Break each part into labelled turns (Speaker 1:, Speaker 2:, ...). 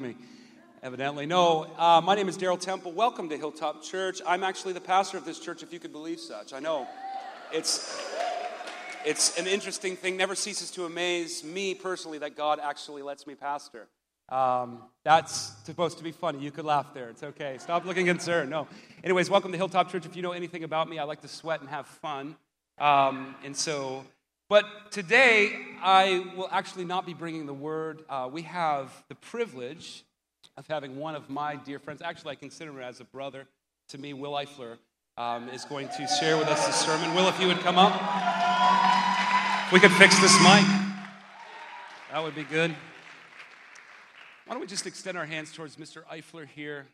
Speaker 1: me, evidently. No, uh, my name is Daryl Temple. Welcome to Hilltop Church. I'm actually the pastor of this church, if you could believe such. I know it's it's an interesting thing. Never ceases to amaze me personally that God actually lets me pastor. Um, that's supposed to be funny. You could laugh there. It's okay. Stop looking concerned. No. Anyways, welcome to Hilltop Church. If you know anything about me, I like to sweat and have fun. Um, and so but today, I will actually not be bringing the word. Uh, we have the privilege of having one of my dear friends, actually, I consider him as a brother to me, Will Eifler, um, is going to share with us the sermon. Will, if you would come up, we could fix this mic. That would be good. Why don't we just extend our hands towards Mr. Eifler here?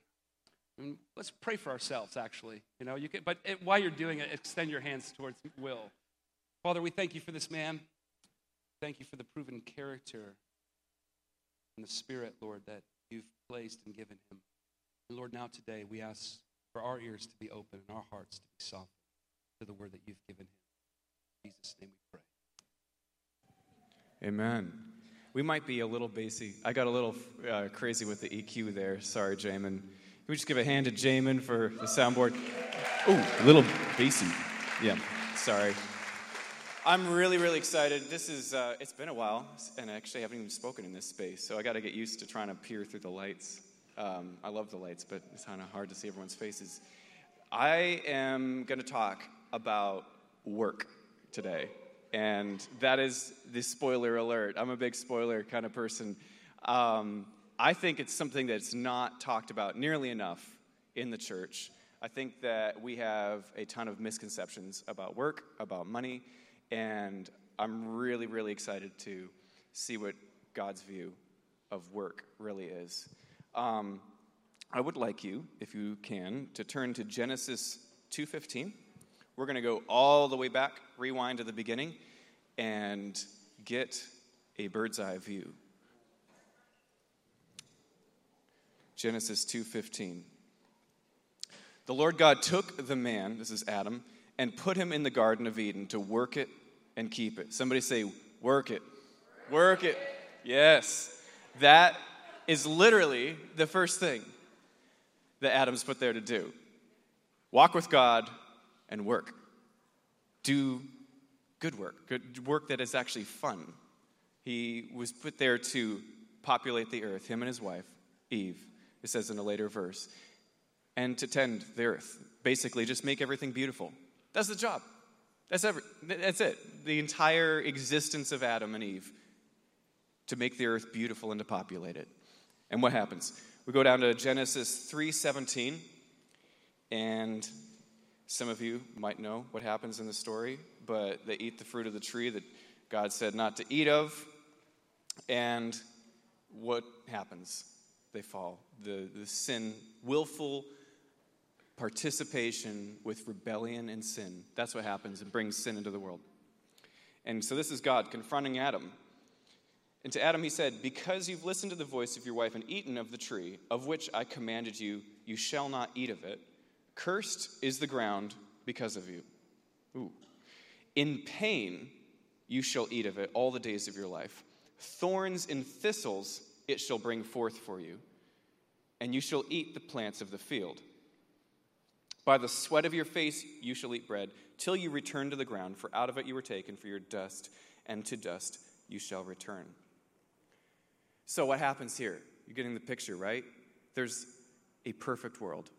Speaker 1: And let's pray for ourselves, actually. You know, you can, but while you're doing it, extend your hands towards Will. Father, we thank you for this man. Thank you for the proven character and the spirit, Lord, that you've placed and given him. And Lord, now today we ask for our ears to be open and our hearts to be soft to the word that you've given him. In Jesus' name we
Speaker 2: pray. Amen. We might be a little bassy. I got a little uh, crazy with the EQ there. Sorry, Jamin. Can we just give a hand to Jamin for the soundboard? Ooh, a little bassy. Yeah, sorry. I'm really, really excited. This is, uh, it's been a while, and I actually haven't even spoken in this space, so I got to get used to trying to peer through the lights. Um, I love the lights, but it's kind of hard to see everyone's faces. I am going to talk about work today, and that is the spoiler alert. I'm a big spoiler kind of person. Um, I think it's something that's not talked about nearly enough in the church. I think that we have a ton of misconceptions about work, about money and I'm really, really excited to see what God's view of work really is. Um, I would like you, if you can, to turn to Genesis 2:15. We're going to go all the way back, rewind to the beginning, and get a bird's eye view. Genesis 2:15. The Lord God took the man, this is Adam, and put him in the Garden of Eden to work it and keep it. Somebody say, work it. Work it. Yes. That is literally the first thing that Adam's put there to do walk with God and work. Do good work, good work that is actually fun. He was put there to populate the earth, him and his wife, Eve, it says in a later verse, and to tend the earth. Basically, just make everything beautiful. That's the job. That's, every, that's it. The entire existence of Adam and Eve to make the earth beautiful and to populate it. And what happens? We go down to Genesis 3:17 and some of you might know what happens in the story, but they eat the fruit of the tree that God said not to eat of. And what happens? They fall. The, the sin, willful participation with rebellion and sin. That's what happens and brings sin into the world. And so this is God confronting Adam. And to Adam he said, Because you've listened to the voice of your wife and eaten of the tree, of which I commanded you, you shall not eat of it. Cursed is the ground because of you. Ooh. In pain you shall eat of it all the days of your life. Thorns and thistles it shall bring forth for you, and you shall eat the plants of the field. By the sweat of your face you shall eat bread, till you return to the ground, for out of it you were taken, for your dust, and to dust you shall return. So, what happens here? You're getting the picture, right? There's a perfect world,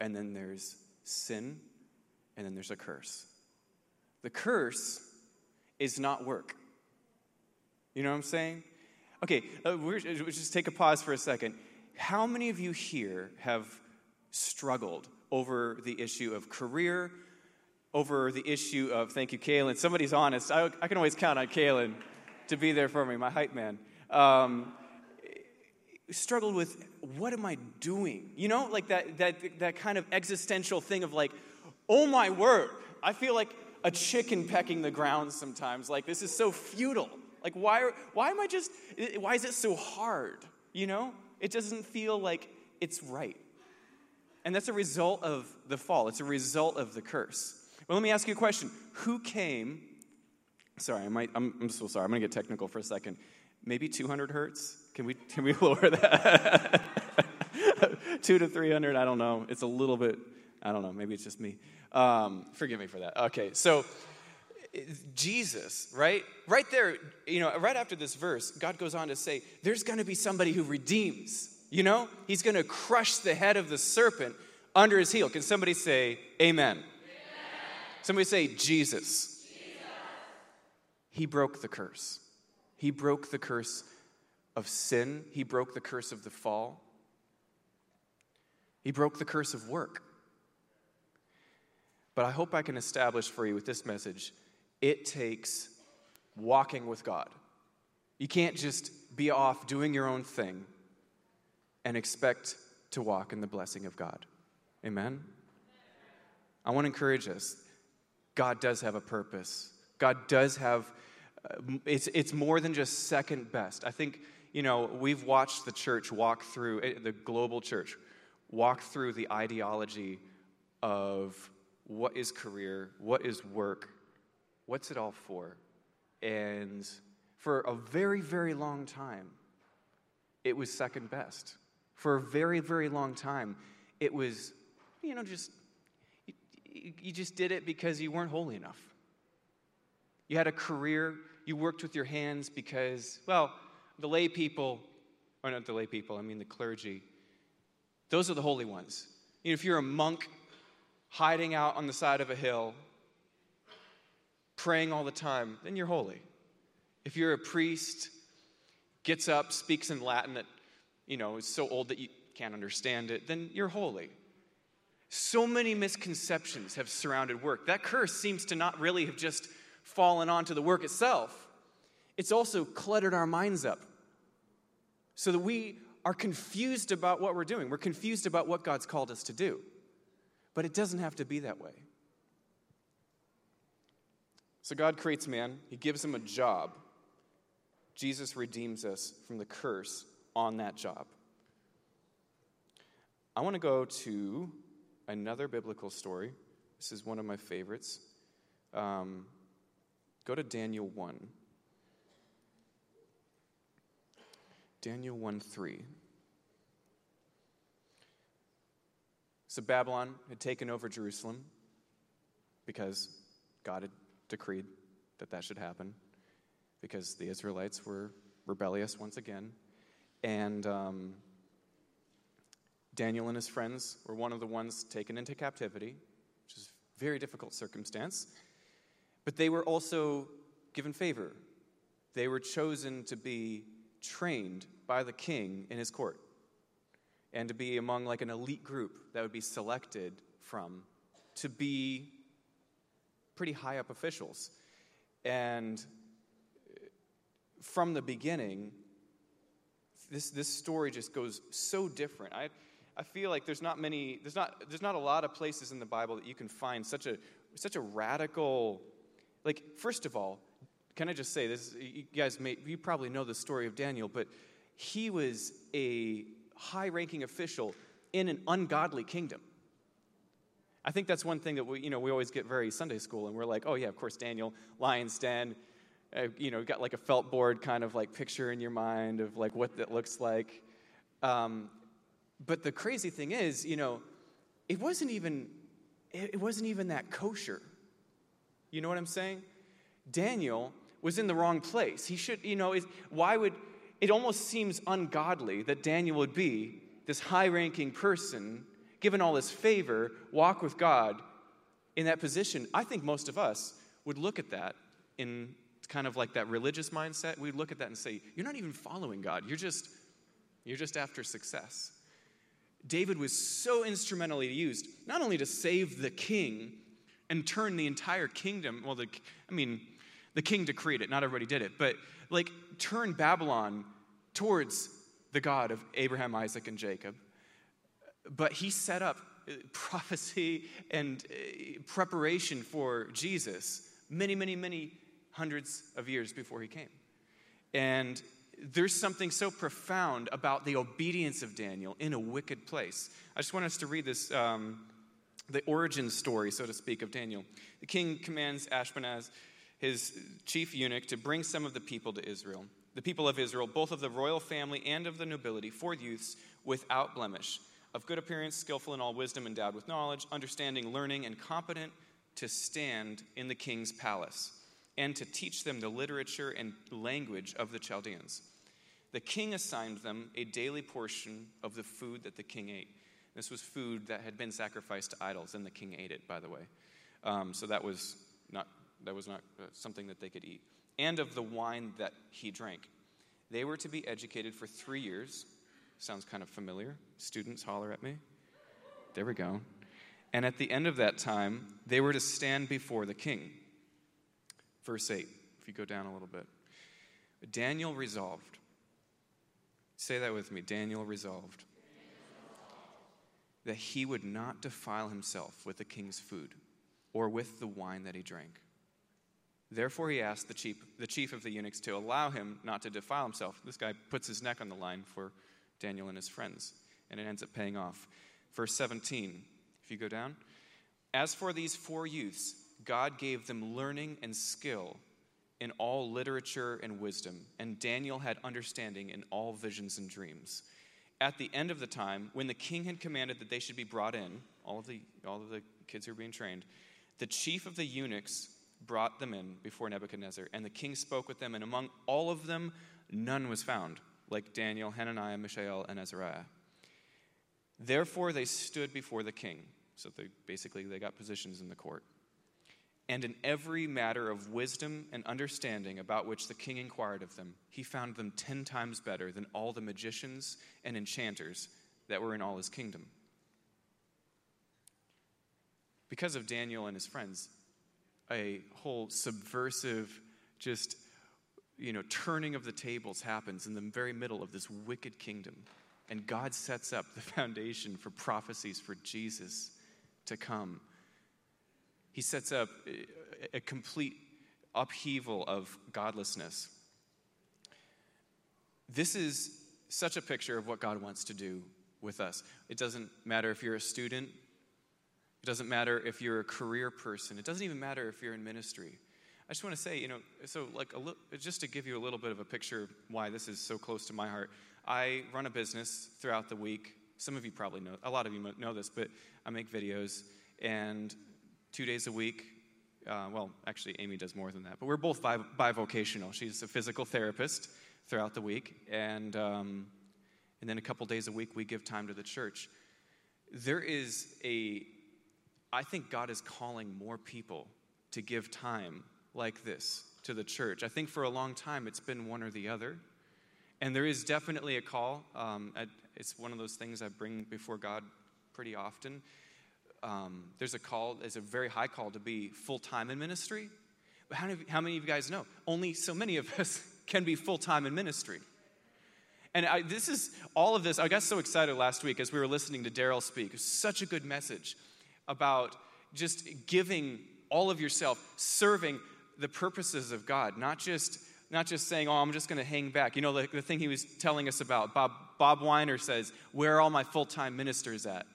Speaker 2: and then there's sin, and then there's a curse. The curse is not work. You know what I'm saying? Okay, uh, we'll just take a pause for a second. How many of you here have struggled over the issue of career, over the issue of, thank you, Kaylin. Somebody's honest. I, I can always count on Kaylin to be there for me, my hype man. Um, struggled with what am I doing? You know, like that, that, that kind of existential thing of like, oh my word, I feel like a chicken pecking the ground sometimes. Like, this is so futile. Like, why, why am I just, why is it so hard? You know, it doesn't feel like it's right. And that's a result of the fall, it's a result of the curse. Well, let me ask you a question. Who came? Sorry, I might, I'm, I'm so sorry. I'm going to get technical for a second. Maybe 200 hertz? Can we, can we lower that? Two to 300, I don't know. It's a little bit, I don't know, maybe it's just me. Um, forgive me for that. Okay, so Jesus, right? Right there, you know, right after this verse, God goes on to say, there's going to be somebody who redeems. You know, he's going to crush the head of the serpent under his heel. Can somebody say, Amen? Amen. Somebody say, Jesus. Jesus. He broke the curse. He broke the curse of sin, he broke the curse of the fall, he broke the curse of work. But I hope I can establish for you with this message it takes walking with God. You can't just be off doing your own thing and expect to walk in the blessing of God. Amen? I want to encourage us. God does have a purpose. God does have, uh, it's, it's more than just second best. I think, you know, we've watched the church walk through, eh, the global church, walk through the ideology of what is career, what is work, what's it all for? And for a very, very long time, it was second best. For a very, very long time, it was, you know, just, you, you just did it because you weren't holy enough. You had a career, you worked with your hands because, well, the lay people, or not the lay people, I mean the clergy, those are the holy ones. You know, if you're a monk hiding out on the side of a hill, praying all the time, then you're holy. If you're a priest, gets up, speaks in Latin that, you know, is so old that you can't understand it, then you're holy. So many misconceptions have surrounded work. That curse seems to not really have just fallen onto the work itself, it's also cluttered our minds up so that we are confused about what we're doing. We're confused about what God's called us to do. But it doesn't have to be that way. So God creates man, He gives him a job. Jesus redeems us from the curse on that job. I want to go to another biblical story. This is one of my favorites. Um, go to Daniel 1. Daniel 1 3. So Babylon had taken over Jerusalem because God had decreed that that should happen because the Israelites were rebellious once again. And um, Daniel and his friends were one of the ones taken into captivity, which is a very difficult circumstance. But they were also given favor. They were chosen to be trained by the king in his court and to be among like an elite group that would be selected from to be pretty high up officials. And from the beginning, this, this story just goes so different. I, I feel like there's not many, there's not, there's not a lot of places in the Bible that you can find such a, such a radical, like, first of all, can I just say this? You guys may, you probably know the story of Daniel, but he was a high ranking official in an ungodly kingdom. I think that's one thing that we, you know, we always get very Sunday school, and we're like, oh yeah, of course, Daniel, lion's den, uh, you know, got like a felt board kind of like picture in your mind of like what that looks like. Um, but the crazy thing is, you know, it wasn't even, it wasn't even that kosher. You know what I'm saying? Daniel was in the wrong place. He should, you know, why would, it almost seems ungodly that Daniel would be this high ranking person given all this favor, walk with God in that position, I think most of us would look at that in kind of like that religious mindset. We'd look at that and say, You're not even following God. You're just, you're just after success. David was so instrumentally used, not only to save the king and turn the entire kingdom, well, the, I mean, the king decreed it, not everybody did it, but like turn Babylon towards the God of Abraham, Isaac, and Jacob. But he set up uh, prophecy and uh, preparation for Jesus many, many, many hundreds of years before he came. And there's something so profound about the obedience of Daniel in a wicked place. I just want us to read this, um, the origin story, so to speak, of Daniel. The king commands Ashpenaz, his chief eunuch, to bring some of the people to Israel. the people of Israel, both of the royal family and of the nobility, four youths without blemish, of good appearance, skillful in all wisdom, endowed with knowledge, understanding, learning, and competent to stand in the king's palace, and to teach them the literature and language of the Chaldeans. The king assigned them a daily portion of the food that the king ate. This was food that had been sacrificed to idols, and the king ate it, by the way. Um, so that was not, that was not uh, something that they could eat and of the wine that he drank. They were to be educated for three years. Sounds kind of familiar. Students, holler at me. There we go. And at the end of that time, they were to stand before the king. Verse 8, if you go down a little bit. Daniel resolved. Say that with me. Daniel resolved that he would not defile himself with the king's food or with the wine that he drank. Therefore, he asked the chief, the chief of the eunuchs to allow him not to defile himself. This guy puts his neck on the line for Daniel and his friends, and it ends up paying off. Verse 17, if you go down. As for these four youths, God gave them learning and skill in all literature and wisdom, and Daniel had understanding in all visions and dreams. At the end of the time, when the king had commanded that they should be brought in, all of the, all of the kids who were being trained, the chief of the eunuchs brought them in before Nebuchadnezzar, and the king spoke with them, and among all of them, none was found, like Daniel, Hananiah, Mishael, and Azariah. Therefore, they stood before the king. So they, basically, they got positions in the court. And in every matter of wisdom and understanding about which the king inquired of them, he found them ten times better than all the magicians and enchanters that were in all his kingdom. Because of Daniel and his friends, a whole subversive, just, you know, turning of the tables happens in the very middle of this wicked kingdom. And God sets up the foundation for prophecies for Jesus to come. He sets up a complete upheaval of godlessness. This is such a picture of what God wants to do with us. It doesn't matter if you're a student it doesn't matter if you're a career person. It doesn't even matter if you're in ministry. I just want to say, you know, so like a li- just to give you a little bit of a picture of why this is so close to my heart. I run a business throughout the week. Some of you probably know, a lot of you know this, but I make videos, and two days a week. Uh, well, actually, Amy does more than that, but we're both bi- bivocational. She's a physical therapist throughout the week, and um, and then a couple days a week we give time to the church. There is a I think God is calling more people to give time like this to the church. I think for a long time it's been one or the other. And there is definitely a call. Um, it's one of those things I bring before God pretty often. Um, there's a call, there's a very high call to be full time in ministry. But how many, how many of you guys know? Only so many of us can be full time in ministry. And I, this is all of this. I got so excited last week as we were listening to Daryl speak. Such a good message about just giving all of yourself, serving the purposes of God, not just not just saying, "Oh, I'm just going to hang back." You know, the, the thing he was telling us about. Bob Bob Weiner says, "Where are all my full-time ministers at?"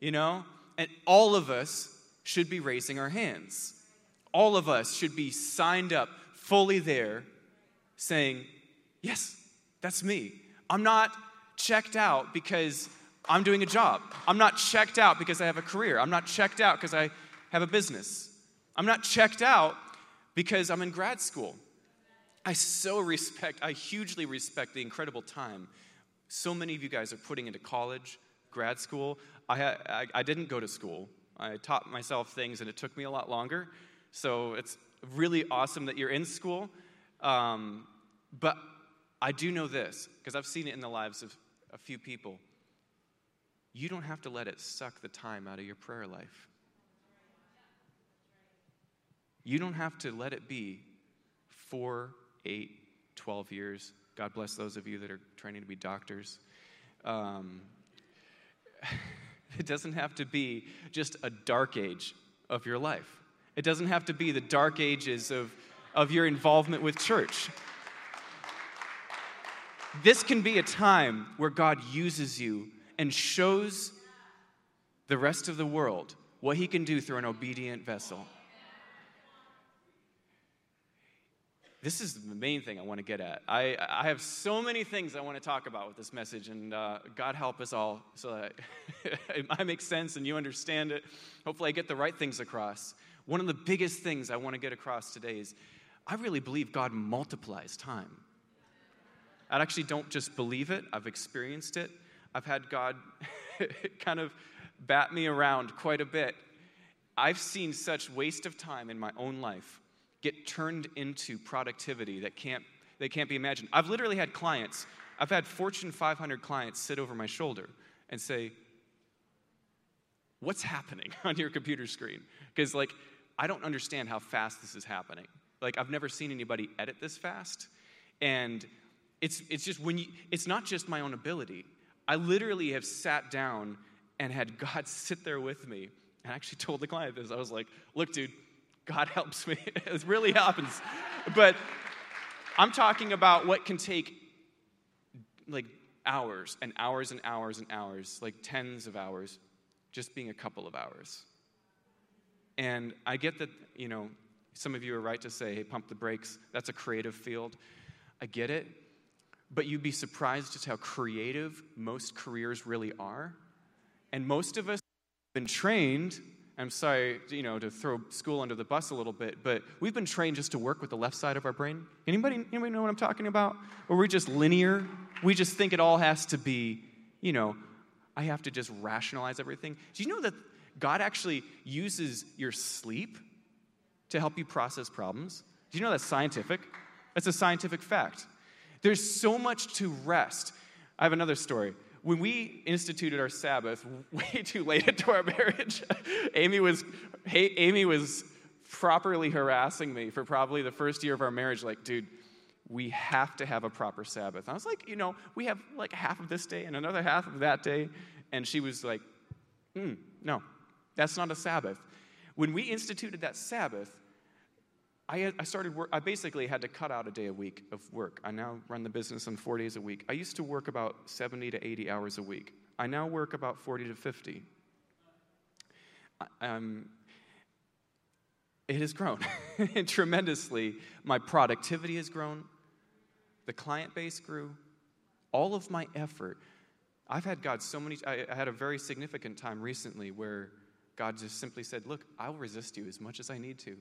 Speaker 2: You know, and all of us should be raising our hands. All of us should be signed up, fully there, saying, "Yes, that's me." I'm not checked out because I'm doing a job. I'm not checked out because I have a career. I'm not checked out because I have a business. I'm not checked out because I'm in grad school. I so respect, I hugely respect the incredible time so many of you guys are putting into college, grad school. I, I, I didn't go to school. I taught myself things and it took me a lot longer. So it's really awesome that you're in school. Um, but I do know this, because I've seen it in the lives of a few people you don't have to let it suck the time out of your prayer life. You don't have to let it be four, eight, 12 years. God bless those of you that are training to be doctors. Um, it doesn't have to be just a dark age of your life. It doesn't have to be the dark ages of, of your involvement with church. This can be a time where God uses you and shows the rest of the world what he can do through an obedient vessel. This is the main thing I want to get at. I, I have so many things I want to talk about with this message, and uh, God help us all so that I make sense and you understand it. Hopefully, I get the right things across. One of the biggest things I want to get across today is I really believe God multiplies time. I actually don't just believe it, I've experienced it. I've had God kind of bat me around quite a bit. I've seen such waste of time in my own life get turned into productivity that can't, that can't be imagined. I've literally had clients, I've had Fortune 500 clients sit over my shoulder and say, What's happening on your computer screen? Because, like, I don't understand how fast this is happening. Like, I've never seen anybody edit this fast. And it's, it's just when you, it's not just my own ability. I literally have sat down and had God sit there with me. And I actually told the client this. I was like, look, dude, God helps me. it really happens. But I'm talking about what can take like hours and hours and hours and hours, like tens of hours, just being a couple of hours. And I get that, you know, some of you are right to say, hey, pump the brakes. That's a creative field. I get it. But you'd be surprised just how creative most careers really are. And most of us have been trained I'm sorry, you know, to throw school under the bus a little bit, but we've been trained just to work with the left side of our brain. Anybody, anybody know what I'm talking about? Or we're just linear. We just think it all has to be, you know, I have to just rationalize everything. Do you know that God actually uses your sleep to help you process problems? Do you know that's scientific? That's a scientific fact. There's so much to rest. I have another story when we instituted our Sabbath way too late into our marriage, Amy was, Amy was properly harassing me for probably the first year of our marriage. Like, dude, we have to have a proper Sabbath. I was like, you know, we have like half of this day and another half of that day. And she was like, mm, no, that's not a Sabbath. When we instituted that Sabbath, I, I started work, I basically had to cut out a day a week of work. I now run the business on four days a week. I used to work about 70 to 80 hours a week. I now work about 40 to 50. Um, it has grown tremendously. My productivity has grown. The client base grew. All of my effort. I've had God so many, I, I had a very significant time recently where God just simply said, Look, I'll resist you as much as I need to.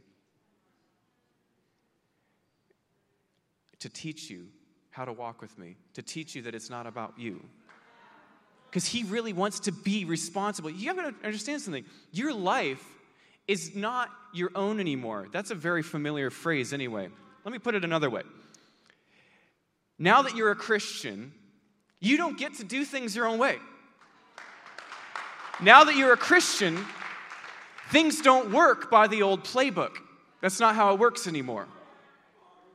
Speaker 2: To teach you how to walk with me, to teach you that it's not about you. Because he really wants to be responsible. You have to understand something. Your life is not your own anymore. That's a very familiar phrase, anyway. Let me put it another way. Now that you're a Christian, you don't get to do things your own way. Now that you're a Christian, things don't work by the old playbook. That's not how it works anymore.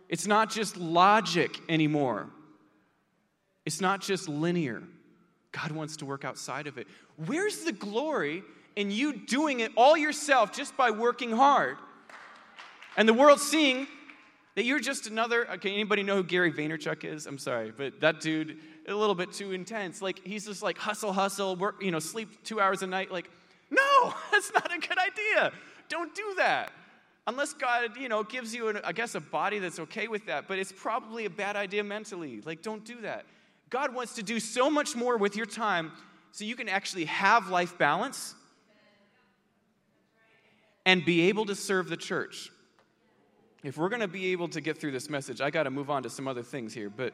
Speaker 2: It's not just logic anymore. It's not just linear. God wants to work outside of it. Where's the glory in you doing it all yourself just by working hard? And the world seeing that you're just another. Uh, okay, anybody know who Gary Vaynerchuk is? I'm sorry, but that dude, a little bit too intense. Like, he's just like hustle, hustle, work, you know, sleep two hours a night. Like, no, that's not a good idea. Don't do that. Unless God, you know, gives you, an, I guess, a body that's okay with that, but it's probably a bad idea mentally. Like, don't do that. God wants to do so much more with your time so you can actually have life balance and be able to serve the church. If we're going to be able to get through this message, I got to move on to some other things here. But,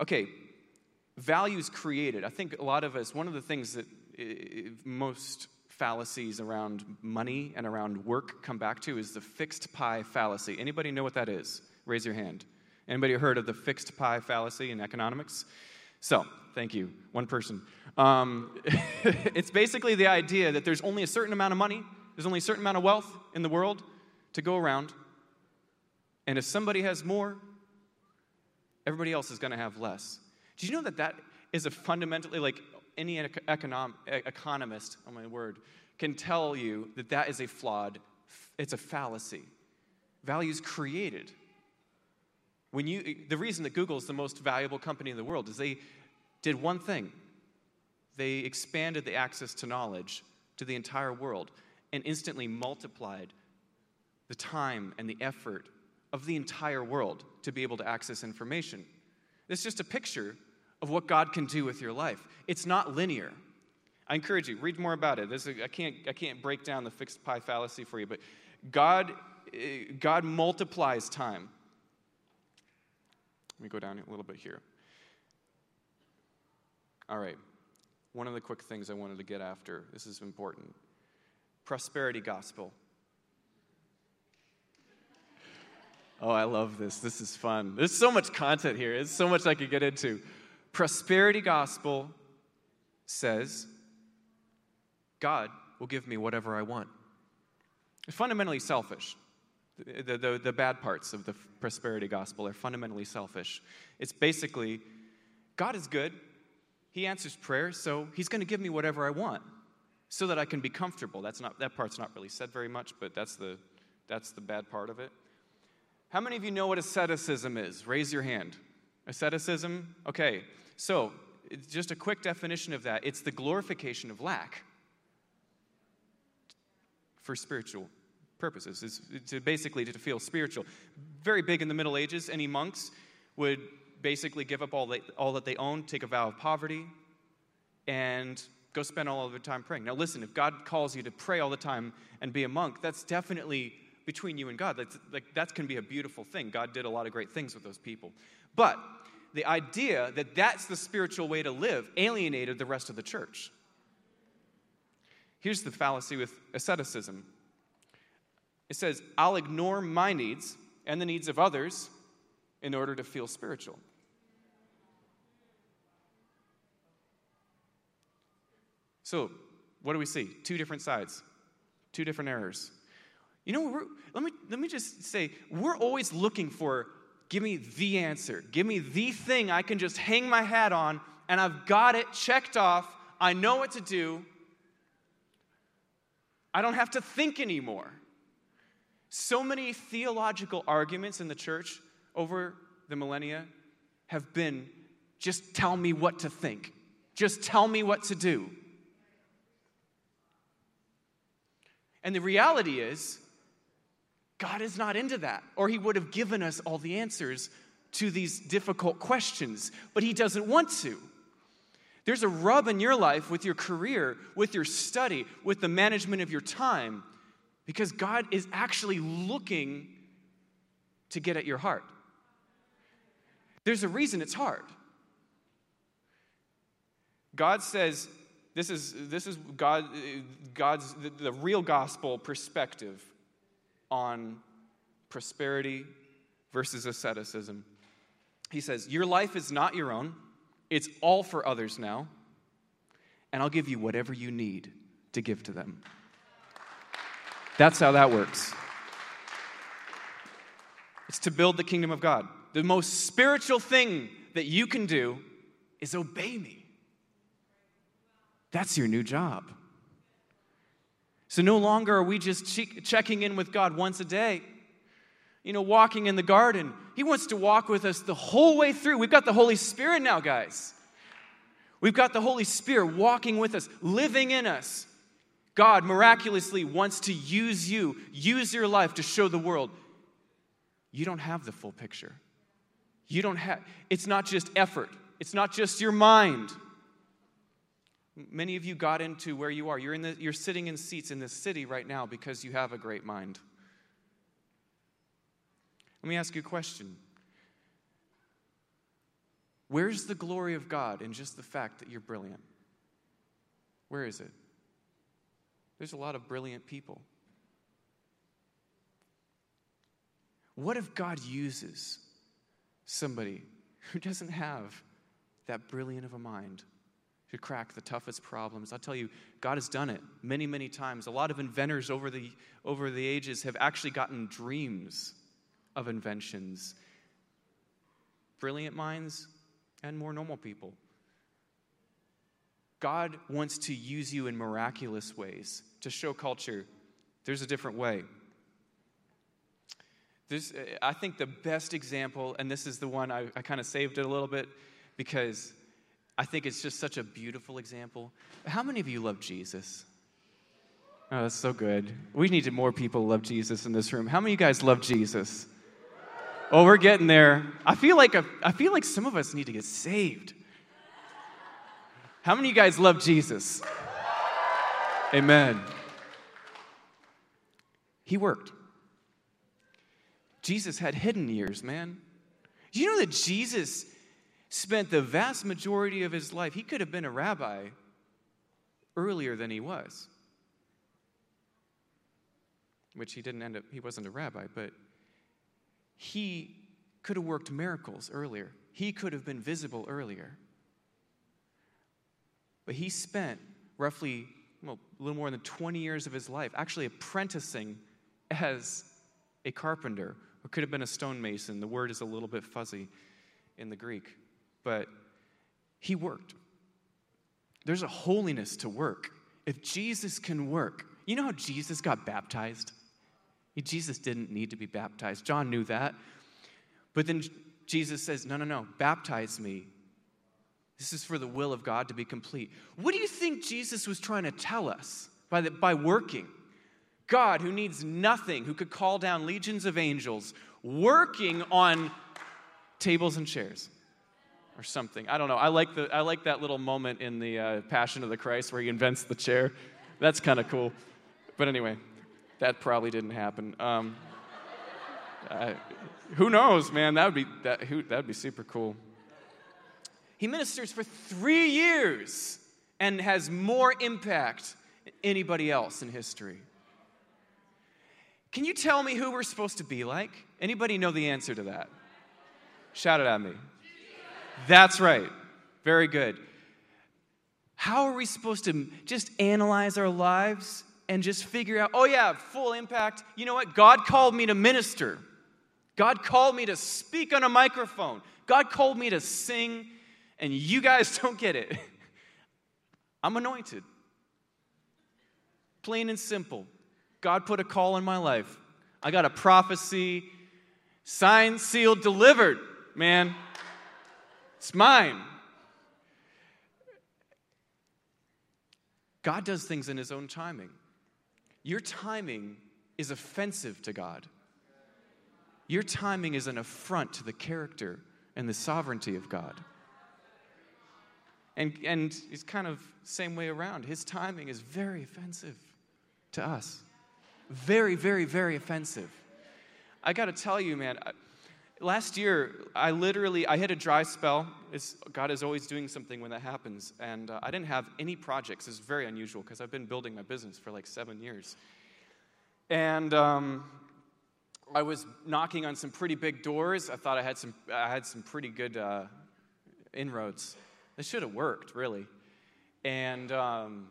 Speaker 2: okay, values created. I think a lot of us, one of the things that most fallacies around money and around work come back to is the fixed pie fallacy. Anybody know what that is? Raise your hand. Anybody heard of the fixed pie fallacy in economics? So, thank you. One person. Um, it's basically the idea that there's only a certain amount of money, there's only a certain amount of wealth in the world to go around. And if somebody has more, everybody else is going to have less. Do you know that that is a fundamentally like any econom, economist, on oh my word, can tell you that that is a flawed, it's a fallacy. Values created. When you, the reason that Google is the most valuable company in the world is they did one thing. They expanded the access to knowledge to the entire world and instantly multiplied the time and the effort of the entire world to be able to access information. It's just a picture of what God can do with your life. It's not linear. I encourage you, read more about it. This, I, can't, I can't break down the fixed pie fallacy for you, but God, eh, God multiplies time. Let me go down a little bit here. All right. One of the quick things I wanted to get after, this is important prosperity gospel. Oh, I love this. This is fun. There's so much content here. There's so much I could get into. Prosperity gospel says God will give me whatever I want. It's fundamentally selfish. The, the, the, bad parts of the prosperity gospel are fundamentally selfish. It's basically God is good, He answers prayers, so He's going to give me whatever I want so that I can be comfortable. That's not, that part's not really said very much, but that's the, that's the bad part of it. How many of you know what asceticism is? Raise your hand. Asceticism? Okay, so just a quick definition of that it's the glorification of lack for spiritual purposes, is to basically to feel spiritual. Very big in the Middle Ages, any monks would basically give up all, they, all that they owned, take a vow of poverty, and go spend all of their time praying. Now, listen, if God calls you to pray all the time and be a monk, that's definitely between you and God. That's, like, that can be a beautiful thing. God did a lot of great things with those people. But the idea that that's the spiritual way to live alienated the rest of the church. Here's the fallacy with asceticism it says, I'll ignore my needs and the needs of others in order to feel spiritual. So, what do we see? Two different sides, two different errors. You know, let, me, let me just say, we're always looking for give me the answer, give me the thing I can just hang my hat on, and I've got it checked off. I know what to do. I don't have to think anymore. So many theological arguments in the church over the millennia have been just tell me what to think, just tell me what to do. And the reality is, God is not into that, or He would have given us all the answers to these difficult questions, but He doesn't want to. There's a rub in your life with your career, with your study, with the management of your time, because God is actually looking to get at your heart. There's a reason it's hard. God says, this is, this is God, God's the, the real gospel perspective on prosperity versus asceticism. He says, Your life is not your own, it's all for others now, and I'll give you whatever you need to give to them. That's how that works. It's to build the kingdom of God. The most spiritual thing that you can do is obey me. That's your new job. So no longer are we just checking in with God once a day. You know, walking in the garden. He wants to walk with us the whole way through. We've got the Holy Spirit now, guys. We've got the Holy Spirit walking with us, living in us. God miraculously wants to use you, use your life to show the world you don't have the full picture. You don't have, it's not just effort, it's not just your mind. Many of you got into where you are. You're, in the, you're sitting in seats in this city right now because you have a great mind. Let me ask you a question. Where's the glory of God in just the fact that you're brilliant? Where is it? There's a lot of brilliant people. What if God uses somebody who doesn't have that brilliant of a mind? To crack the toughest problems. I'll tell you, God has done it many, many times. A lot of inventors over the, over the ages have actually gotten dreams of inventions. Brilliant minds and more normal people. God wants to use you in miraculous ways to show culture there's a different way. There's, I think the best example, and this is the one I, I kind of saved it a little bit because I think it's just such a beautiful example. How many of you love Jesus? Oh, that's so good. We need more people love Jesus in this room. How many of you guys love Jesus? Well, we're getting there. I feel like a, I feel like some of us need to get saved. How many of you guys love Jesus? Amen. He worked. Jesus had hidden years, man. Do you know that Jesus spent the vast majority of his life, he could have been a rabbi earlier than he was. Which he didn't end up, he wasn't a rabbi, but he could have worked miracles earlier. He could have been visible earlier. But he spent roughly, well, a little more than 20 years of his life actually apprenticing as a carpenter, or could have been a stonemason. The word is a little bit fuzzy in the Greek. But he worked. There's a holiness to work. If Jesus can work, you know how Jesus got baptized? Jesus didn't need to be baptized. John knew that. But then Jesus says, No, no, no, baptize me. This is for the will of God to be complete. What do you think Jesus was trying to tell us by, the, by working? God, who needs nothing, who could call down legions of angels, working on tables and chairs or something. I don't know. I like, the, I like that little moment in the uh, Passion of the Christ where he invents the chair. That's kind of cool. But anyway, that probably didn't happen. Um, uh, who knows, man? That would be that. Who, that would be super cool. He ministers for three years and has more impact than anybody else in history. Can you tell me who we're supposed to be like? Anybody know the answer to that? Shout it at me. That's right. Very good. How are we supposed to just analyze our lives and just figure out, oh, yeah, full impact? You know what? God called me to minister. God called me to speak on a microphone. God called me to sing, and you guys don't get it. I'm anointed. Plain and simple. God put a call in my life. I got a prophecy, signed, sealed, delivered, man. It's mine. God does things in his own timing. Your timing is offensive to God. Your timing is an affront to the character and the sovereignty of God. And, and it's kind of same way around. His timing is very offensive to us. Very, very, very offensive. I got to tell you, man, last year i literally i hit a dry spell. It's, god is always doing something when that happens. And uh, i didn't have any projects. It's very unusual because i've been building my business for like seven years. And um, i was knocking on some pretty big doors. I thought i had some i had some pretty good uh, inroads. This should have worked really. And um,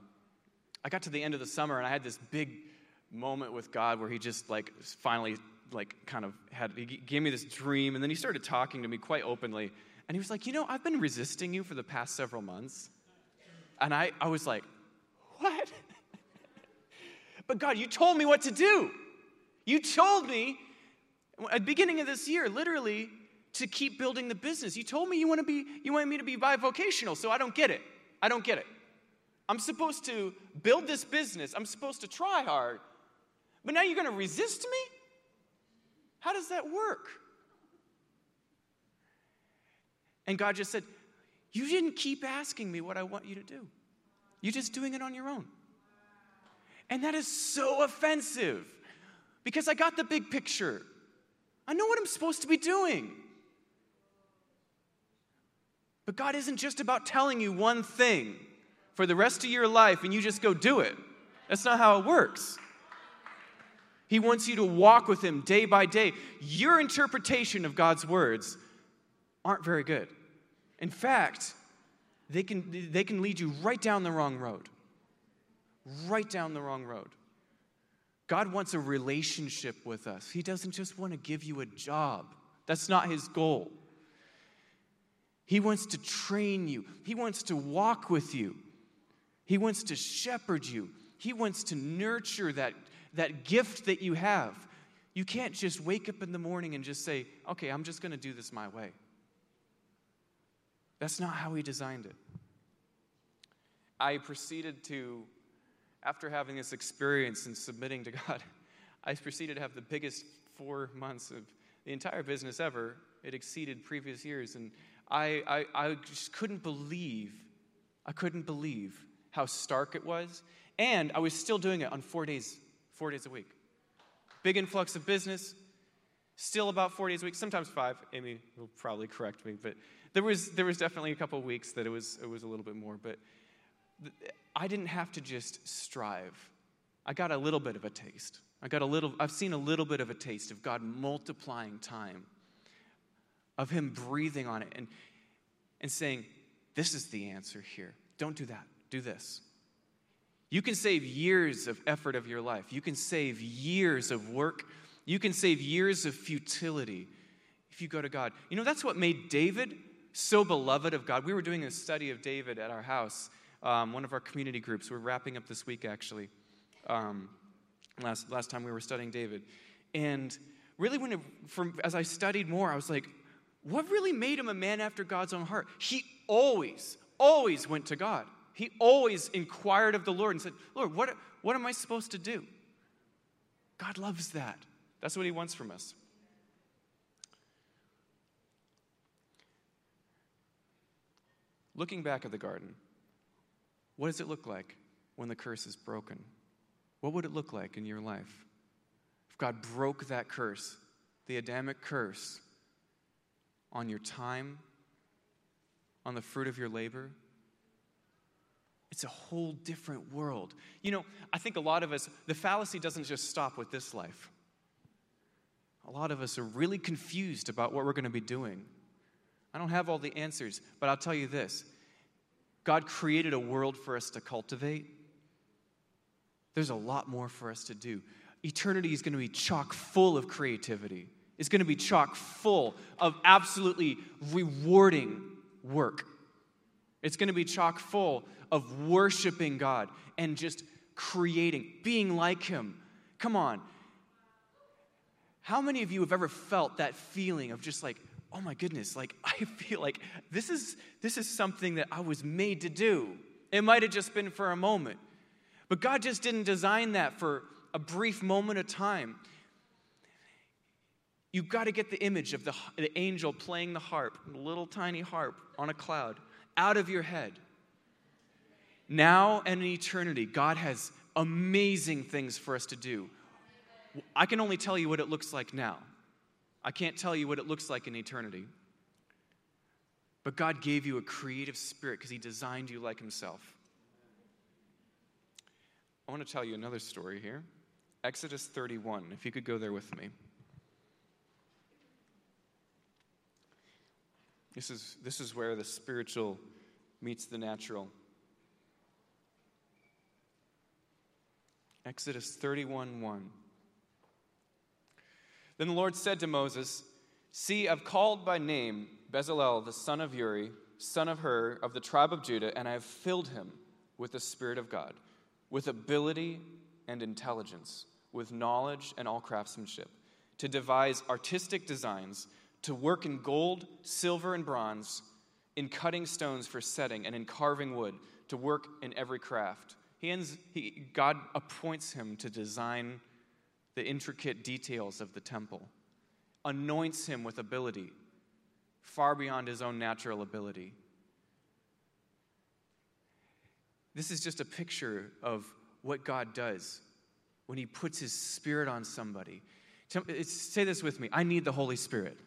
Speaker 2: i got to the end of the summer and i had this big moment with god where he just like finally like kind of had he gave me this dream and then he started talking to me quite openly and he was like you know i've been resisting you for the past several months. And i, I was like what? But god you told me what to do. You told me at the beginning of this year literally to keep building the business. You told me you want to be you want me to be bivocational so i don't get it. I don't get it. I'm supposed to build this business. I'm supposed to try hard. But now you're going to resist me how does that work? And God just said, You didn't keep asking me what I want you to do. You're just doing it on your own. And that is so offensive because I got the big picture. I know what I'm supposed to be doing. But God isn't just about telling you one thing for the rest of your life and you just go do it. That's not how it works. He wants you to walk with Him day by day. Your interpretation of God's words aren't very good. In fact, they can, they can lead you right down the wrong road. Right down the wrong road. God wants a relationship with us. He doesn't just want to give you a job, that's not His goal. He wants to train you, He wants to walk with you, He wants to shepherd you, He wants to nurture that that gift that you have. You can't just wake up in the morning and just say, okay, I'm just going to do this my way. That's not how He designed it. I proceeded to, after having this experience and submitting to God, I proceeded to have the biggest four months of the entire business ever. It exceeded previous years. And I, I, I just couldn't believe, I couldn't believe how stark it was. And I was still doing it on four days, four days a week. Big influx of business, still about four days a week, sometimes five. Amy will probably correct me, but there was, there was definitely a couple of weeks that it was, it was a little bit more. But I didn't have to just strive. I got a little bit of a taste. I got a little, I've seen a little bit of a taste of God multiplying time, of Him breathing on it and, and saying, This is the answer here. Don't do that, do this. You can save years of effort of your life. You can save years of work. You can save years of futility if you go to God. You know, that's what made David so beloved of God. We were doing a study of David at our house, um, one of our community groups. We're wrapping up this week, actually. Um, last, last time we were studying David. And really, when it, from, as I studied more, I was like, what really made him a man after God's own heart? He always, always went to God. He always inquired of the Lord and said, Lord, what, what am I supposed to do? God loves that. That's what He wants from us. Looking back at the garden, what does it look like when the curse is broken? What would it look like in your life? If God broke that curse, the Adamic curse, on your time, on the fruit of your labor, it's a whole different world. You know, I think a lot of us, the fallacy doesn't just stop with this life. A lot of us are really confused about what we're going to be doing. I don't have all the answers, but I'll tell you this God created a world for us to cultivate. There's a lot more for us to do. Eternity is going to be chock full of creativity. It's going to be chock full of absolutely rewarding work. It's going to be chock full of worshiping God and just creating, being like Him. Come on. How many of you have ever felt that feeling of just like, oh my goodness, like I feel like this is this is something that I was made to do. It might have just been for a moment. But God just didn't design that for a brief moment of time. You've got to get the image of the, the angel playing the harp, the little tiny harp on a cloud, out of your head. Now and in eternity, God has amazing things for us to do. I can only tell you what it looks like now. I can't tell you what it looks like in eternity. But God gave you a creative spirit because He designed you like Himself. I want to tell you another story here. Exodus 31, if you could go there with me. This is, this is where the spiritual meets the natural. Exodus 31 1. Then the Lord said to Moses, See, I've called by name Bezalel, the son of Uri, son of Hur, of the tribe of Judah, and I have filled him with the Spirit of God, with ability and intelligence, with knowledge and all craftsmanship, to devise artistic designs, to work in gold, silver, and bronze, in cutting stones for setting, and in carving wood, to work in every craft. He ends, he, God appoints him to design the intricate details of the temple, anoints him with ability far beyond his own natural ability. This is just a picture of what God does when he puts his spirit on somebody. Say this with me I need the Holy Spirit.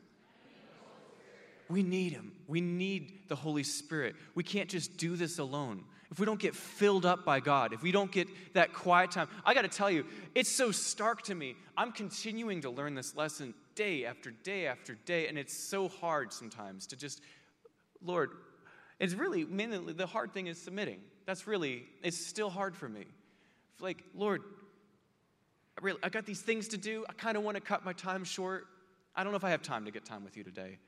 Speaker 2: We need him. We need the Holy Spirit. We can't just do this alone if we don't get filled up by God, if we don't get that quiet time, I got to tell you, it's so stark to me. I'm continuing to learn this lesson day after day after day, and it's so hard sometimes to just, Lord, it's really, mainly the hard thing is submitting. That's really, it's still hard for me. Like, Lord, I, really, I got these things to do. I kind of want to cut my time short. I don't know if I have time to get time with you today.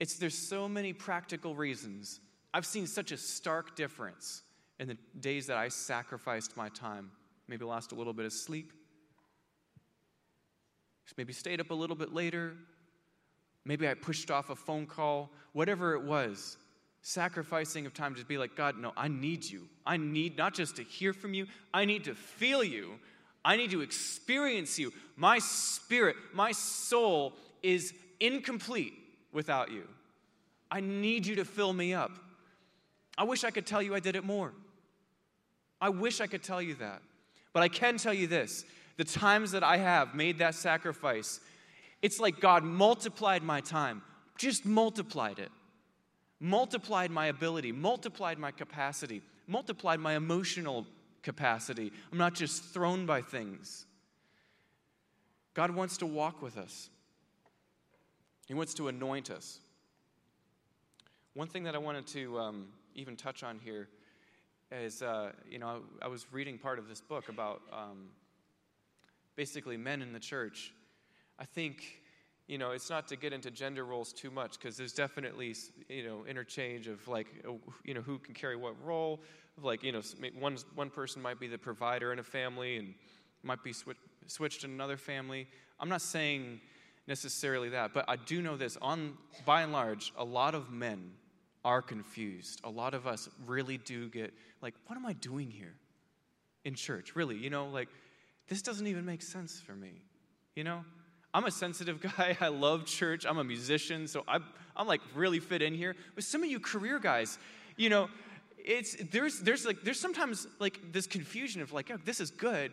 Speaker 2: It's there's so many practical reasons I've seen such a stark difference in the days that I sacrificed my time. Maybe lost a little bit of sleep. Maybe stayed up a little bit later. Maybe I pushed off a phone call. Whatever it was, sacrificing of time to be like, God, no, I need you. I need not just to hear from you, I need to feel you. I need to experience you. My spirit, my soul is incomplete without you. I need you to fill me up. I wish I could tell you I did it more. I wish I could tell you that. But I can tell you this the times that I have made that sacrifice, it's like God multiplied my time, just multiplied it, multiplied my ability, multiplied my capacity, multiplied my emotional capacity. I'm not just thrown by things. God wants to walk with us, He wants to anoint us. One thing that I wanted to um, even touch on here is, uh, you know, I, I, was reading part of this book about um, basically men in the church. I think, you know, it's not to get into gender roles too much because there's definitely, you know, interchange of like, you know, who can carry what role. Like, you know, one, one person might be the provider in a family and might be sw- switched in another family. I'm not saying necessarily that, but I do know this. On by and large, a lot of men are confused. A lot of us really do get like, what am I doing here in church? Really, you know, like this doesn't even make sense for me. You know, I'm a sensitive guy. I love church. I'm a musician, so I'm, I'm like really fit in here. But some of you career guys, you know, it's there's there's like there's sometimes like this confusion of like, oh, this is good,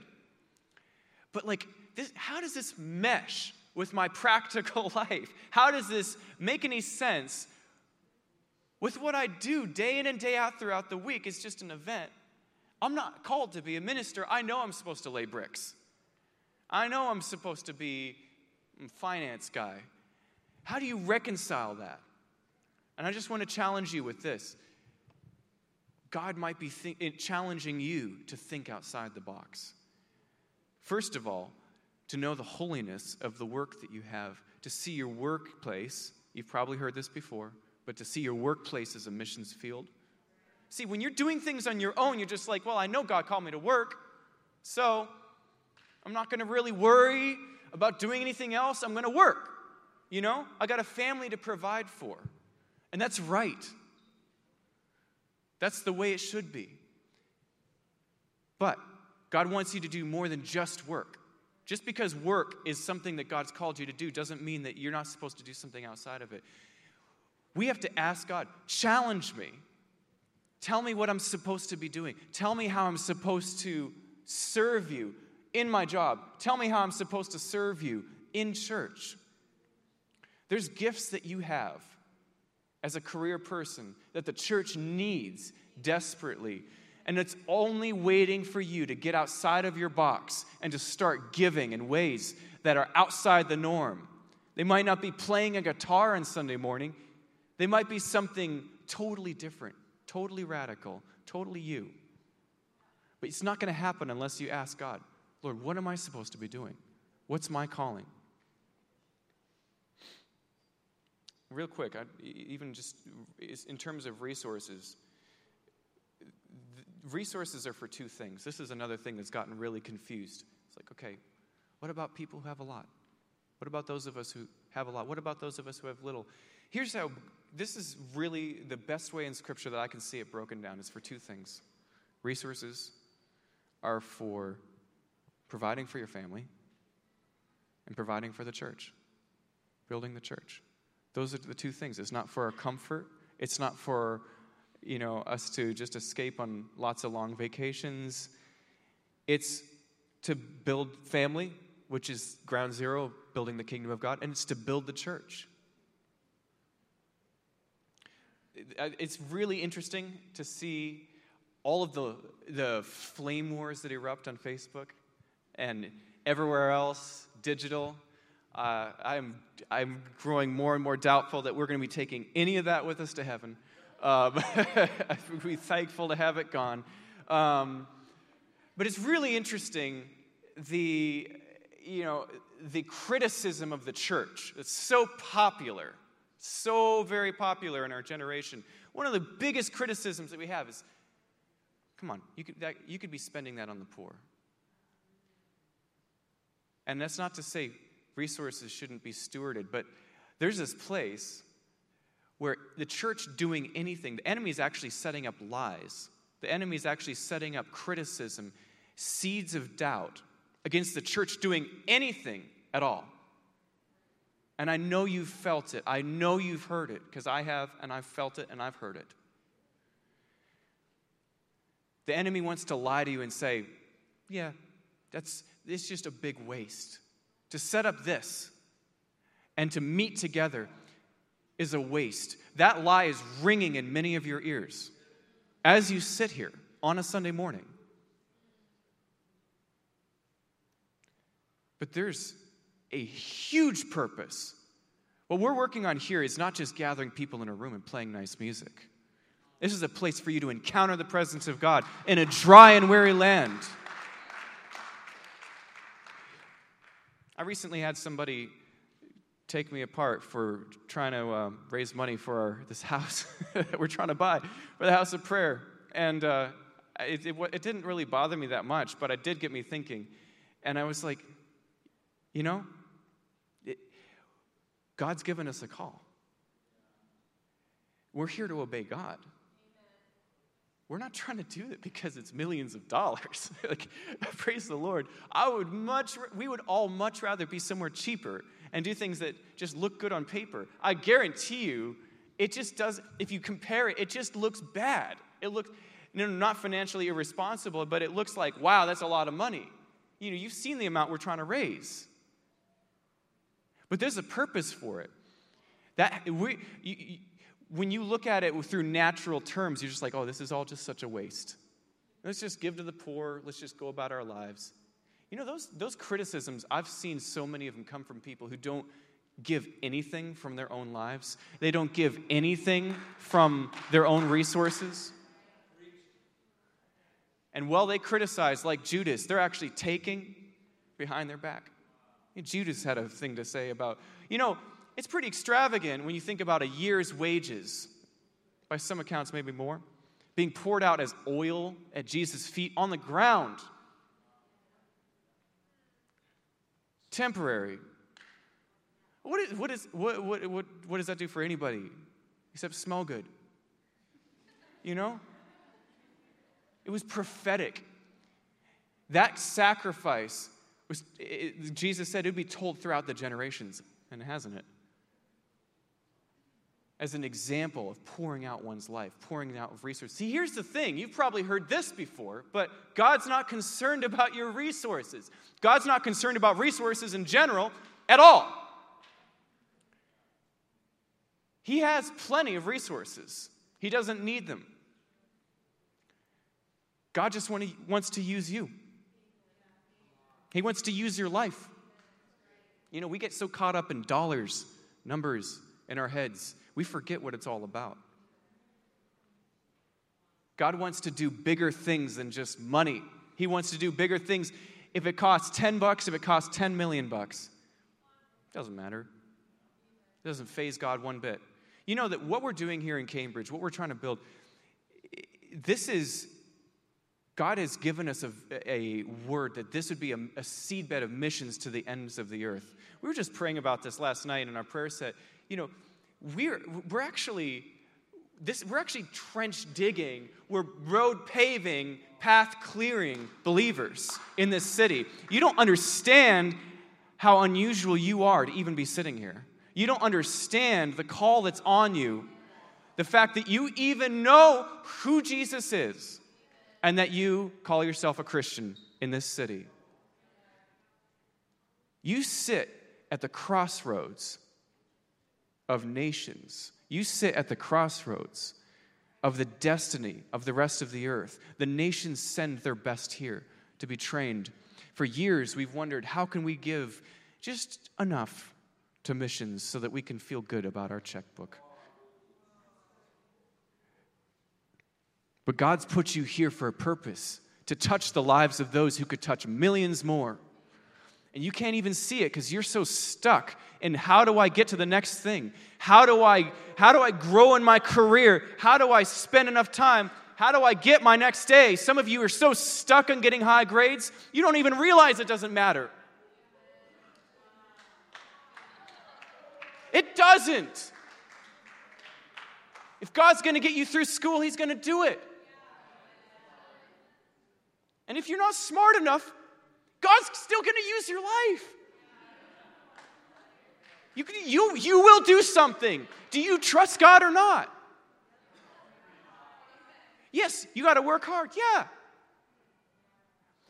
Speaker 2: but like this, how does this mesh with my practical life? How does this make any sense with what I do day in and day out throughout the week? It's just an event. I'm not called to be a minister. I know I'm supposed to lay bricks. I know I'm supposed to be a finance guy. How do you reconcile that? And I just want to challenge you with this. God might be challenging you to think outside the box. First of all, to know the holiness of the work that you have, to see your workplace, you've probably heard this before, but to see your workplace as a missions field See, when you're doing things on your own, you're just like, well, I know God called me to work, so I'm not going to really worry about doing anything else. I'm going to work. You know, I got a family to provide for. And that's right. That's the way it should be. But God wants you to do more than just work. Just because work is something that God's called you to do doesn't mean that you're not supposed to do something outside of it. We have to ask God, challenge me. Tell me what I'm supposed to be doing. Tell me how I'm supposed to serve you in my job. Tell me how I'm supposed to serve you in church. There's gifts that you have as a career person that the church needs desperately. And it's only waiting for you to get outside of your box and to start giving in ways that are outside the norm. They might not be playing a guitar on Sunday morning, they might be something totally different totally radical, totally you. But it's not going to happen unless you ask God, Lord, what am I supposed to be doing? What's my calling? Real quick, I, even just in terms of resources, resources are for two things. This is another thing that's gotten really confused. It's like, okay, what about people who have a lot? What about those of us who have a lot? What about those of us who have little? Here's how this is really the best way in Scripture that I can see it broken down is for two things. Resources are for providing for your family and providing for the church, building the church. Those are the two things. It's not for our comfort. It's not for you know us to just escape on lots of long vacations. It's to build family, which is ground zero, building the kingdom of God, and it's to build the church. Uh, it's really interesting to see all of the, the flame wars that erupt on Facebook and everywhere else, digital. Uh, I'm, I'm growing more and more doubtful that we're going to be taking any of that with us to heaven. Um, I'd be thankful to have it gone. Um, but it's really interesting the, you know, the criticism of the church. It's so popular so very popular in our generation. One of the biggest criticisms that we have is come on, you could, that, you could be spending that on the poor. And that's not to say resources shouldn't be stewarded, but there's this place where the church doing anything, the enemy is actually setting up lies. The enemy is actually setting up criticism, seeds of doubt, against the church doing anything at all. And I know you've felt it. I know you've heard it because I have, and I've felt it, and I've heard it. The enemy wants to lie to you and say, Yeah, that's it's just a big waste. To set up this and to meet together is a waste. That lie is ringing in many of your ears as you sit here on a Sunday morning. But there's a huge purpose. What we're working on here is not just gathering people in a room and playing nice music. This is a place for you to encounter the presence of God in a dry and weary land. I recently had somebody take me apart for trying to um, raise money for our, this house that we're trying to buy for the house of prayer. And uh, it, it, it didn't really bother me that much, but it did get me thinking. And I was like, you know, it, God's given us a call. We're here to obey God. We're not trying to do it because it's millions of dollars. like, praise the Lord. I would much, we would all much rather be somewhere cheaper and do things that just look good on paper. I guarantee you, it just does, if you compare it, it just looks bad. It looks, you know, not financially irresponsible, but it looks like, wow, that's a lot of money. You know, you've seen the amount we're trying to raise. But there's a purpose for it. That we, you, you, when you look at it through natural terms, you're just like, oh, this is all just such a waste. Let's just give to the poor. Let's just go about our lives. You know, those, those criticisms, I've seen so many of them come from people who don't give anything from their own lives, they don't give anything from their own resources. And while they criticize, like Judas, they're actually taking behind their back. Judas had a thing to say about, you know, it's pretty extravagant when you think about a year's wages, by some accounts, maybe more, being poured out as oil at Jesus' feet on the ground. Temporary. What, is, what, is, what, what, what, what does that do for anybody except smell good? You know? It was prophetic. That sacrifice was, it, Jesus said it would be told throughout the generations, and hasn't it? As an example of pouring out one's life, pouring out of resources. See, here's the thing you've probably heard this before, but God's not concerned about your resources. God's not concerned about resources in general at all. He has plenty of resources, He doesn't need them. God just wants to use you. He wants to use your life. You know, we get so caught up in dollars, numbers in our heads, we forget what it's all about. God wants to do bigger things than just money. He wants to do bigger things. If it costs 10 bucks, if it costs 10 million bucks, doesn't matter. It doesn't faze God one bit. You know that what we're doing here in Cambridge, what we're trying to build, this is God has given us a, a word that this would be a, a seedbed of missions to the ends of the earth. We were just praying about this last night in our prayer set. You know, we're, we're actually this, we're actually trench digging, we're road paving, path clearing believers in this city. You don't understand how unusual you are to even be sitting here. You don't understand the call that's on you, the fact that you even know who Jesus is and that you call yourself a Christian in this city. You sit at the crossroads of nations. You sit at the crossroads of the destiny of the rest of the earth. The nations send their best here to be trained. For years, we've wondered how can we give just enough to missions so that we can feel good about our checkbook? But God's put you here for a purpose to touch the lives of those who could touch millions more. And you can't even see it because you're so stuck in how do I get to the next thing? How do I how do I grow in my career? How do I spend enough time? How do I get my next day? Some of you are so stuck on getting high grades, you don't even realize it doesn't matter. It doesn't. If God's going to get you through school, He's going to do it. And if you're not smart enough, God's still going to use your life. You, can, you, you will do something. Do you trust God or not? Yes, you got to work hard. Yeah.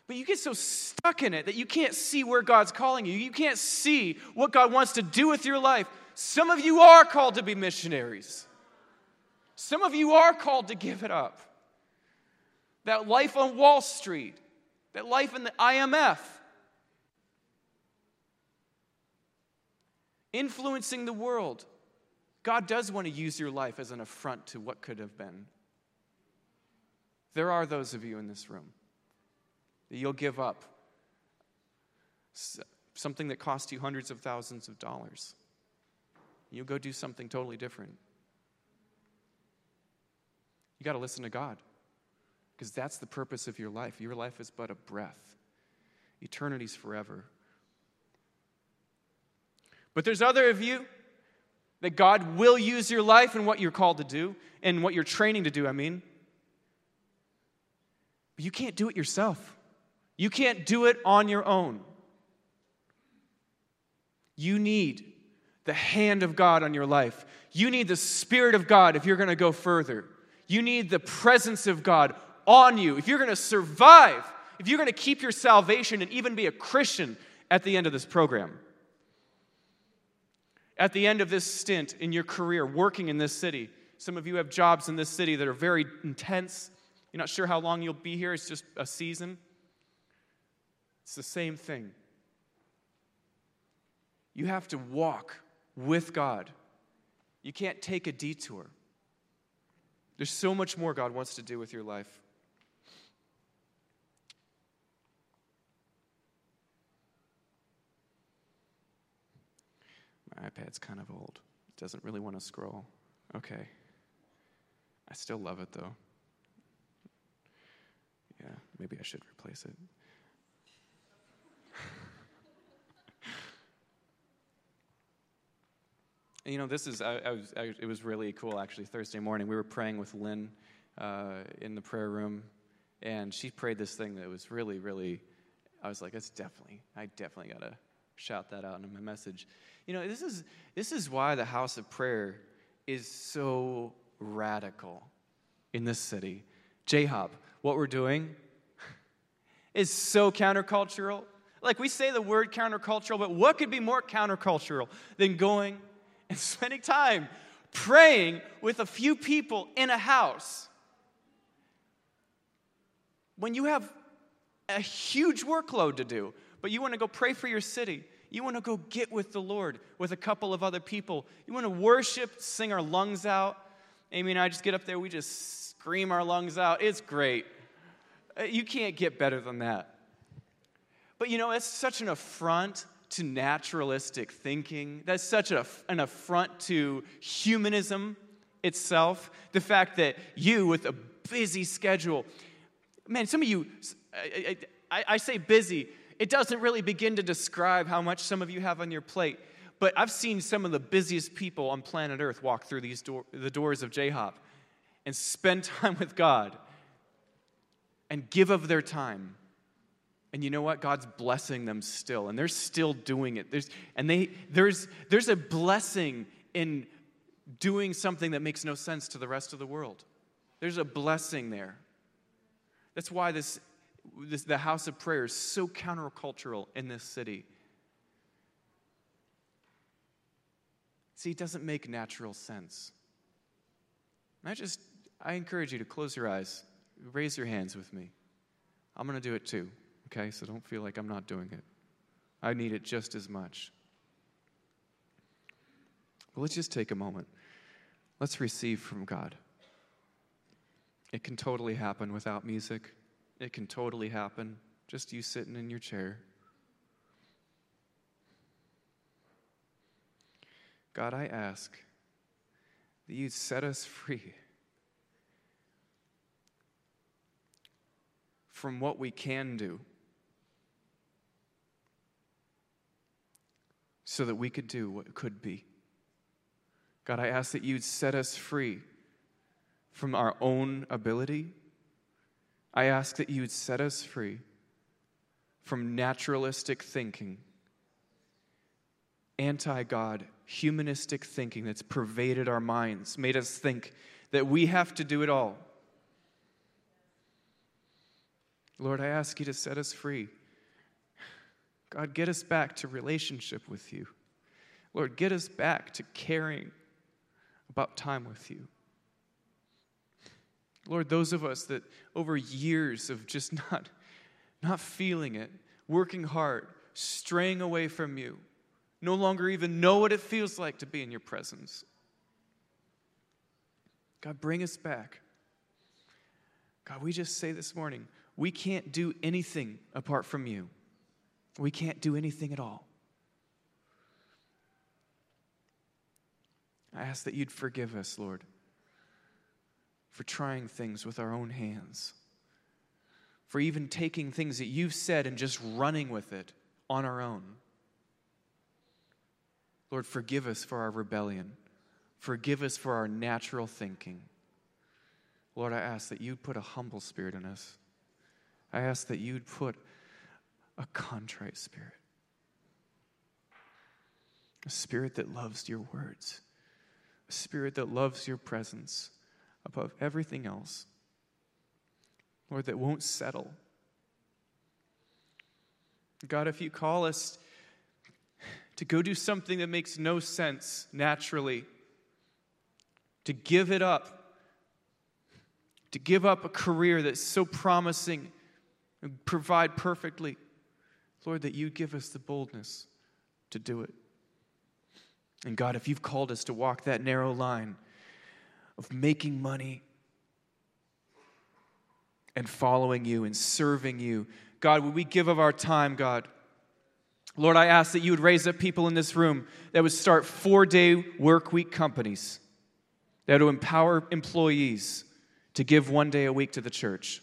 Speaker 2: But you get so stuck in it that you can't see where God's calling you. You can't see what God wants to do with your life. Some of you are called to be missionaries. Some of you are called to give it up. That life on Wall Street, that life in the IMF, influencing the world. God does want to use your life as an affront to what could have been. There are those of you in this room that you'll give up something that cost you hundreds of thousands of dollars. You'll go do something totally different. You got to listen to God because that's the purpose of your life. Your life is but a breath, eternity's forever. But there's other of you that God will use your life and what you're called to do and what you're training to do, I mean. But you can't do it yourself. You can't do it on your own. You need the hand of God on your life. You need the Spirit of God if you're going to go further. You need the presence of God on you. If you're going to survive, if you're going to keep your salvation and even be a Christian at the end of this program. At the end of this stint in your career working in this city, some of you have jobs in this city that are very intense. You're not sure how long you'll be here, it's just a season. It's the same thing. You have to walk with God. You can't take a detour. There's so much more God wants to do with your life. iPad's kind of old. It doesn't really want to scroll. Okay. I still love it though. Yeah, maybe I should replace it. you know, this is, I, I was, I, it was really cool actually. Thursday morning, we were praying with Lynn uh, in the prayer room, and she prayed this thing that was really, really, I was like, that's definitely, I definitely got to shout that out in my message. You know, this is, this is why the house of prayer is so radical in this city. J Hop, what we're doing is so countercultural. Like we say the word countercultural, but what could be more countercultural than going and spending time praying with a few people in a house. When you have a huge workload to do, but you want to go pray for your city, you want to go get with the Lord with a couple of other people, you want to worship, sing our lungs out. Amy and I just get up there, we just scream our lungs out. It's great. Uh, you can't get better than that. But you know, it's such an affront to naturalistic thinking. That's such a, an affront to humanism itself. The fact that you, with a busy schedule, man, some of you, I, I, I say busy, it doesn't really begin to describe how much some of you have on your plate. But I've seen some of the busiest people on planet Earth walk through these door, the doors of J Hop and spend time with God and give of their time and you know what? God's blessing them still, and they're still doing it. There's, and they, there's, there's a blessing in doing something that makes no sense to the rest of the world. There's a blessing there. That's why this, this, the house of prayer is so countercultural in this city. See, it doesn't make natural sense. I just, I encourage you to close your eyes, raise your hands with me. I'm going to do it too okay? So don't feel like I'm not doing it. I need it just as much. But let's just take a moment. Let's receive from God. It can totally happen without music. It can totally happen just you sitting in your chair. God, I ask that you'd set us free from what we can do so that we could do what could be. God, I ask that you'd set us free from our own ability. I ask that you'd set us free from naturalistic thinking, anti God, humanistic thinking that's pervaded our minds, made us think that we have to do it all. Lord, I ask you to set us free. God, get us back to relationship with you. Lord, get us back to caring about time with you. Lord, those of us that over years of just not, not feeling it, working hard, straying away from you, no longer even know what it feels like to be in your presence. God, bring us back. God, we just say this morning, we can't do anything apart from you. We can't do anything at all. I ask that you'd forgive us, Lord, for trying things with our own hands, for even taking things that you've said and just running with it on our own. Lord, forgive us for our rebellion. Forgive us for our natural thinking. Lord, I ask that you'd put a humble spirit in us. I ask that you'd put a contrite spirit, a spirit that loves your words a spirit that loves your presence above everything else. Lord, that won't settle. God, if you call us to go do something that makes no sense naturally, to give it up, to give up a career that's so promising and provide perfectly, Lord, that you give us the boldness to do it. And God, if you've called us to walk that narrow line of making money and following you and serving you, God, would we give of our time, God? Lord, I ask that you would raise up people in this room that would start four day work week companies that would empower employees to give one day a week to the church.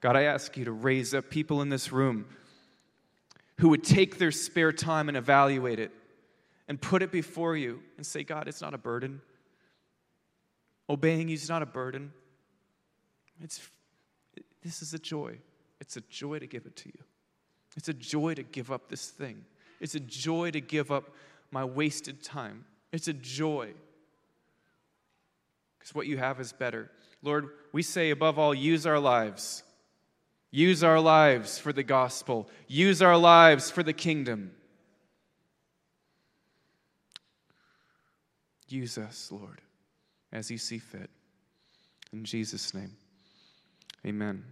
Speaker 2: God, I ask you to raise up people in this room who would take their spare time and evaluate it and put it before you and say, God, it's not a burden. Obeying you is not a burden. It's, this is a joy. It's a joy to give it to you. It's a joy to give up this thing. It's a joy to give up my wasted time. It's a joy. Because what you have is better. Lord, we say above all, use our lives. Use our lives for the gospel. Use our lives for the kingdom. Use us, Lord, as you see fit. In Jesus' name, amen.